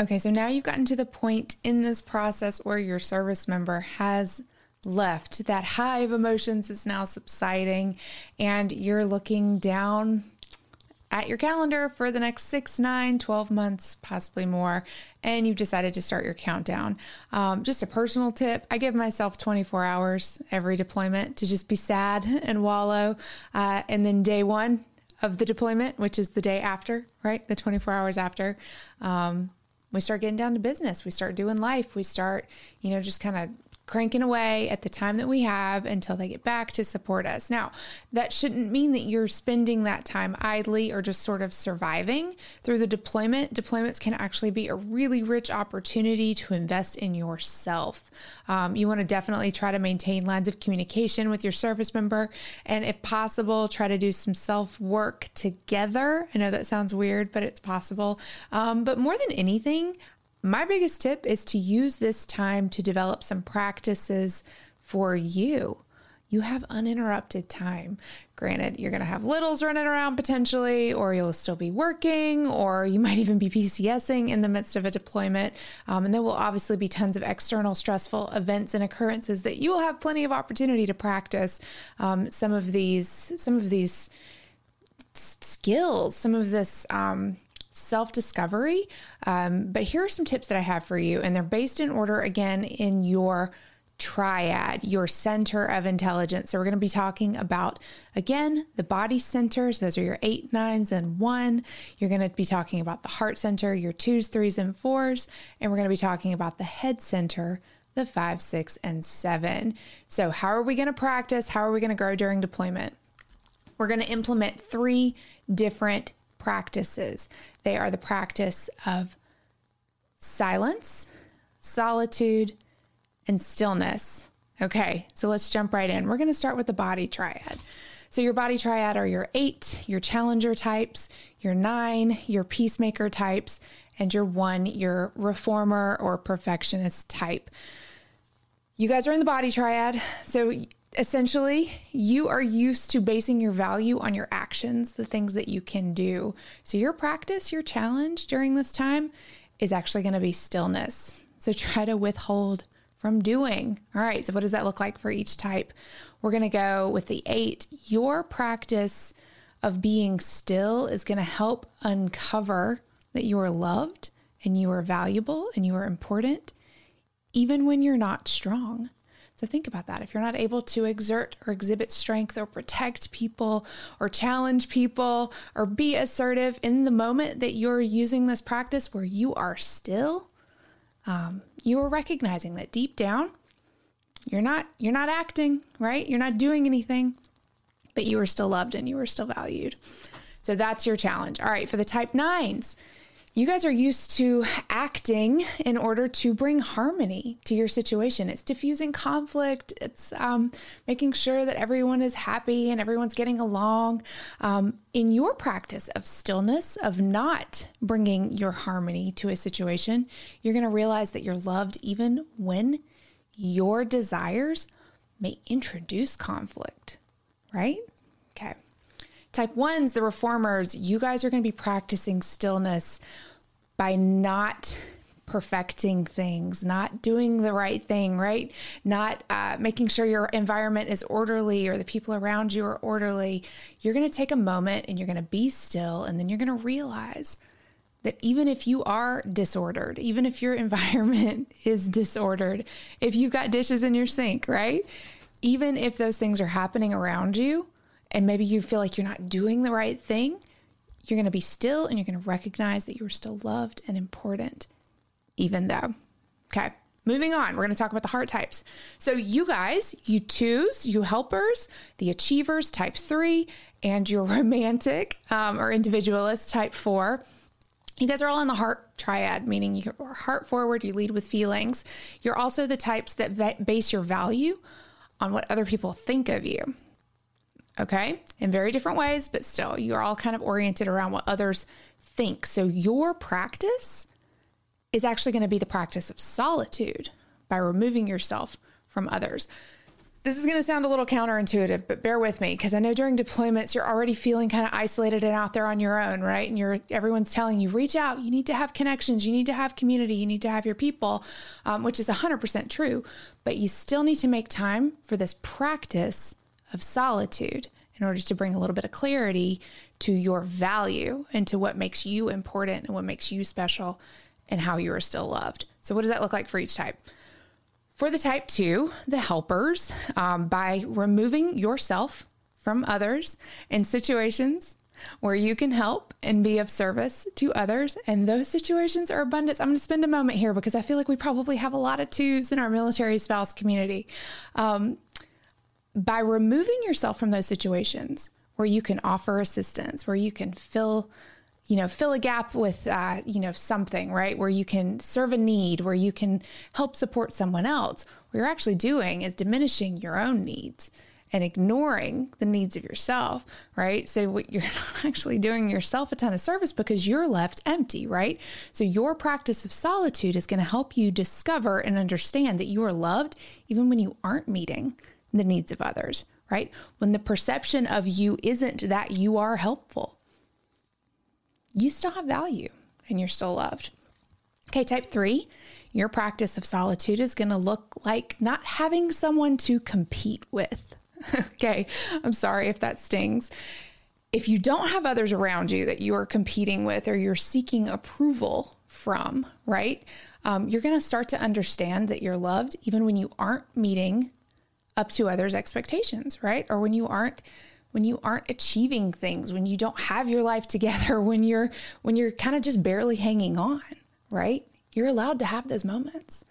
Okay, so now you've gotten to the point in this process where your service member has left. That high of emotions is now subsiding, and you're looking down at your calendar for the next six, nine, 12 months, possibly more, and you've decided to start your countdown. Um, just a personal tip I give myself 24 hours every deployment to just be sad and wallow. Uh, and then day one, of the deployment, which is the day after, right? The 24 hours after. Um, we start getting down to business. We start doing life. We start, you know, just kind of cranking away at the time that we have until they get back to support us. Now, that shouldn't mean that you're spending that time idly or just sort of surviving through the deployment. Deployments can actually be a really rich opportunity to invest in yourself. Um, you want to definitely try to maintain lines of communication with your service member, and if possible, try to do some self work together. I know that sounds weird, but it's possible. Um, but more than anything, my biggest tip is to use this time to develop some practices for you. You have uninterrupted time. Granted, you're going to have littles running around potentially, or you'll still be working, or you might even be PCSing in the midst of a deployment. Um, and there will obviously be tons of external stressful events and occurrences that you will have plenty of opportunity to practice um, some of these, some of these skills, some of this um, self discovery. Um, but here are some tips that I have for you, and they're based in order again in your triad, your center of intelligence. So, we're going to be talking about again the body centers, those are your eight, nines, and one. You're going to be talking about the heart center, your twos, threes, and fours. And we're going to be talking about the head center, the five, six, and seven. So, how are we going to practice? How are we going to grow during deployment? We're going to implement three different practices. They are the practice of silence, solitude, and stillness. Okay, so let's jump right in. We're going to start with the body triad. So, your body triad are your eight, your challenger types, your nine, your peacemaker types, and your one, your reformer or perfectionist type. You guys are in the body triad. So, essentially, you are used to basing your value on your actions, the things that you can do. So, your practice, your challenge during this time is actually going to be stillness. So, try to withhold from doing. All right, so what does that look like for each type? We're going to go with the eight. Your practice of being still is going to help uncover that you are loved and you are valuable and you are important, even when you're not strong. So think about that. If you're not able to exert or exhibit strength or protect people or challenge people or be assertive in the moment that you're using this practice where you are still, um, you are recognizing that deep down, you're not you're not acting right. You're not doing anything, but you are still loved and you are still valued. So that's your challenge. All right, for the type nines you guys are used to acting in order to bring harmony to your situation. It's diffusing conflict. It's um, making sure that everyone is happy and everyone's getting along. Um, in your practice of stillness, of not bringing your harmony to a situation, you're going to realize that you're loved even when your desires may introduce conflict, right? Okay. Type ones, the reformers, you guys are going to be practicing stillness by not perfecting things, not doing the right thing, right? Not uh, making sure your environment is orderly or the people around you are orderly. You're going to take a moment and you're going to be still, and then you're going to realize that even if you are disordered, even if your environment is disordered, if you've got dishes in your sink, right? Even if those things are happening around you and maybe you feel like you're not doing the right thing, you're going to be still and you're going to recognize that you're still loved and important, even though. Okay. Moving on, we're going to talk about the heart types. So, you guys, you twos, you helpers, the achievers, type three, and your romantic um, or individualist, type four, you guys are all in the heart triad, meaning you're heart forward, you lead with feelings. You're also the types that base your value on what other people think of you. Okay? In very different ways, but still, you're all kind of oriented around what others think. So your practice is actually going to be the practice of solitude by removing yourself from others. This is going to sound a little counterintuitive, but bear with me because I know during deployments you're already feeling kind of isolated and out there on your own, right? And you're everyone's telling you reach out. You need to have connections. You need to have community. You need to have your people, um, which is 100% true. But you still need to make time for this practice of solitude in order to bring a little bit of clarity to your value and to what makes you important and what makes you special and how you are still loved. So, what does that look like for each type? For the type two, the helpers, um, by removing yourself from others in situations where you can help and be of service to others. And those situations are abundance. I'm going to spend a moment here because I feel like we probably have a lot of twos in our military spouse community. Um, by removing yourself from those situations where you can offer assistance, where you can fill you know fill a gap with uh, you know something right? Where you can serve a need where you can help support someone else what you're actually doing is diminishing your own needs and ignoring the needs of yourself right? So what you're not actually doing yourself a ton of service because you're left empty right? So your practice of solitude is going to help you discover and understand that you are loved even when you aren't meeting the needs of others right when the perception of you isn't that you are helpful you still have value and you're still loved. Okay, type three, your practice of solitude is going to look like not having someone to compete with. okay, I'm sorry if that stings. If you don't have others around you that you are competing with or you're seeking approval from, right? Um, you're going to start to understand that you're loved even when you aren't meeting up to others' expectations, right? Or when you aren't when you aren't achieving things, when you don't have your life together, when you're when you're kind of just barely hanging on, right? You're allowed to have those moments.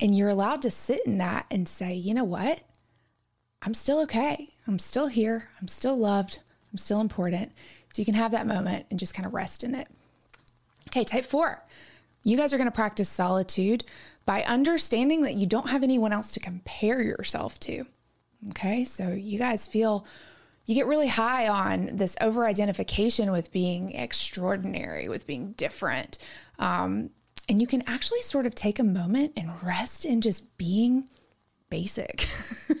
And you're allowed to sit in that and say, "You know what? I'm still okay. I'm still here. I'm still loved. I'm still important." So you can have that moment and just kind of rest in it. Okay, type 4. You guys are going to practice solitude by understanding that you don't have anyone else to compare yourself to. Okay, so you guys feel you get really high on this over identification with being extraordinary, with being different. Um, and you can actually sort of take a moment and rest in just being basic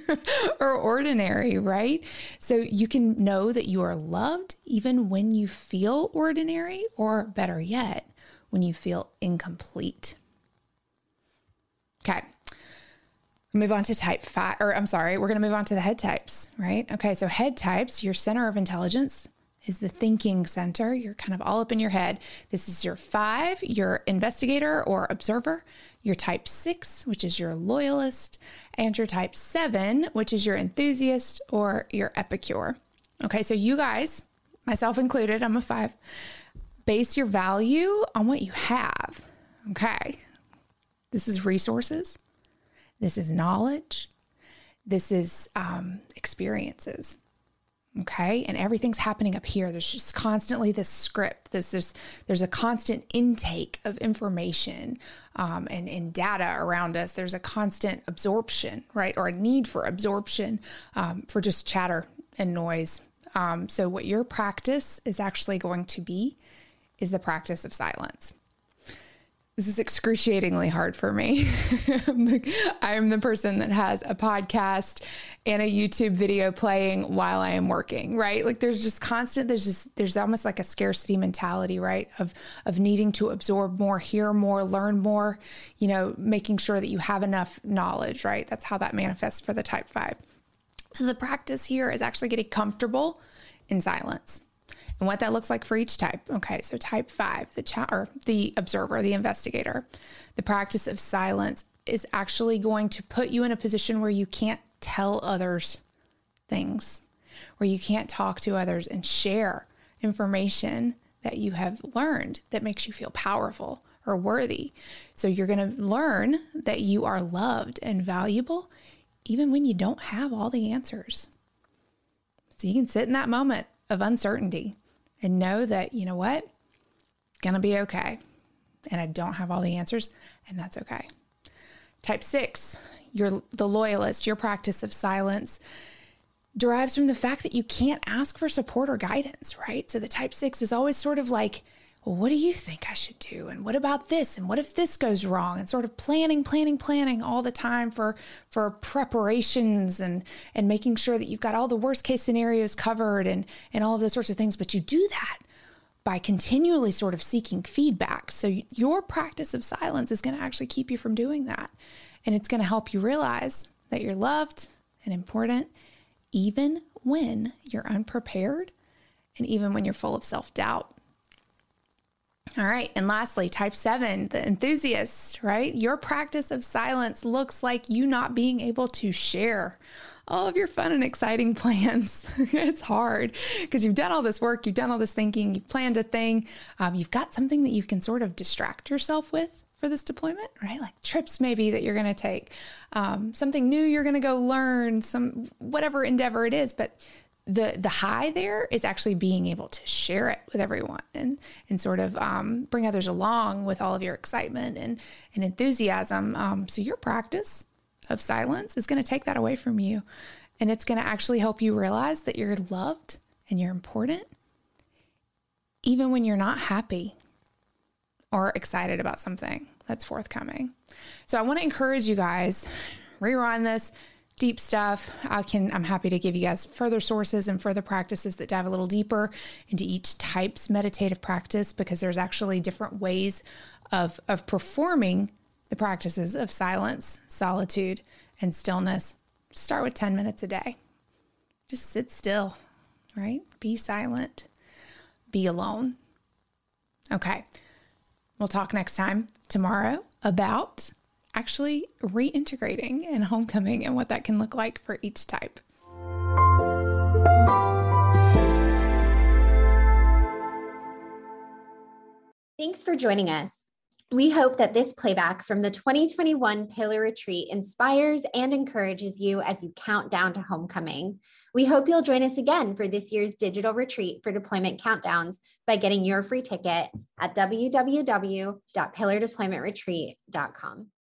or ordinary, right? So you can know that you are loved even when you feel ordinary, or better yet, when you feel incomplete. Okay move on to type five, or I'm sorry, we're going to move on to the head types, right? Okay, so head types, your center of intelligence is the thinking center. You're kind of all up in your head. This is your five, your investigator or observer, your type six, which is your loyalist, and your type seven, which is your enthusiast or your epicure. Okay, so you guys, myself included, I'm a five, base your value on what you have. Okay, this is resources this is knowledge. This is um, experiences. Okay. And everything's happening up here. There's just constantly this script. This, there's, there's a constant intake of information um, and, and data around us. There's a constant absorption, right? Or a need for absorption um, for just chatter and noise. Um, so, what your practice is actually going to be is the practice of silence. This is excruciatingly hard for me. I'm the person that has a podcast and a YouTube video playing while I am working, right? Like there's just constant there's just there's almost like a scarcity mentality, right? Of of needing to absorb more, hear more, learn more, you know, making sure that you have enough knowledge, right? That's how that manifests for the type 5. So the practice here is actually getting comfortable in silence and what that looks like for each type. Okay, so type five, the cha- or the observer, the investigator, the practice of silence is actually going to put you in a position where you can't tell others things, where you can't talk to others and share information that you have learned that makes you feel powerful or worthy. So you're going to learn that you are loved and valuable even when you don't have all the answers. So you can sit in that moment of uncertainty and know that, you know what? Gonna be okay. And I don't have all the answers, and that's okay. Type six, you're the loyalist, your practice of silence derives from the fact that you can't ask for support or guidance, right? So the type six is always sort of like, well, what do you think I should do? And what about this? And what if this goes wrong? And sort of planning, planning, planning all the time for for preparations and and making sure that you've got all the worst case scenarios covered and and all of those sorts of things. But you do that by continually sort of seeking feedback. So your practice of silence is going to actually keep you from doing that. And it's going to help you realize that you're loved and important even when you're unprepared and even when you're full of self-doubt. All right. And lastly, type seven, the enthusiast, right? Your practice of silence looks like you not being able to share all of your fun and exciting plans. it's hard because you've done all this work, you've done all this thinking, you've planned a thing, um, you've got something that you can sort of distract yourself with for this deployment, right? Like trips maybe that you're going to take, um, something new you're going to go learn, some whatever endeavor it is, but the the high there is actually being able to share it with everyone and and sort of um, bring others along with all of your excitement and and enthusiasm. Um, so your practice of silence is going to take that away from you, and it's going to actually help you realize that you're loved and you're important, even when you're not happy or excited about something that's forthcoming. So I want to encourage you guys rewind this deep stuff, I can I'm happy to give you guys further sources and further practices that dive a little deeper into each type's meditative practice because there's actually different ways of of performing the practices of silence, solitude, and stillness. Start with 10 minutes a day. Just sit still, right? Be silent. Be alone. Okay. We'll talk next time tomorrow about actually reintegrating and homecoming and what that can look like for each type. Thanks for joining us. We hope that this playback from the 2021 Pillar Retreat inspires and encourages you as you count down to homecoming. We hope you'll join us again for this year's digital retreat for deployment countdowns by getting your free ticket at www.pillardeploymentretreat.com.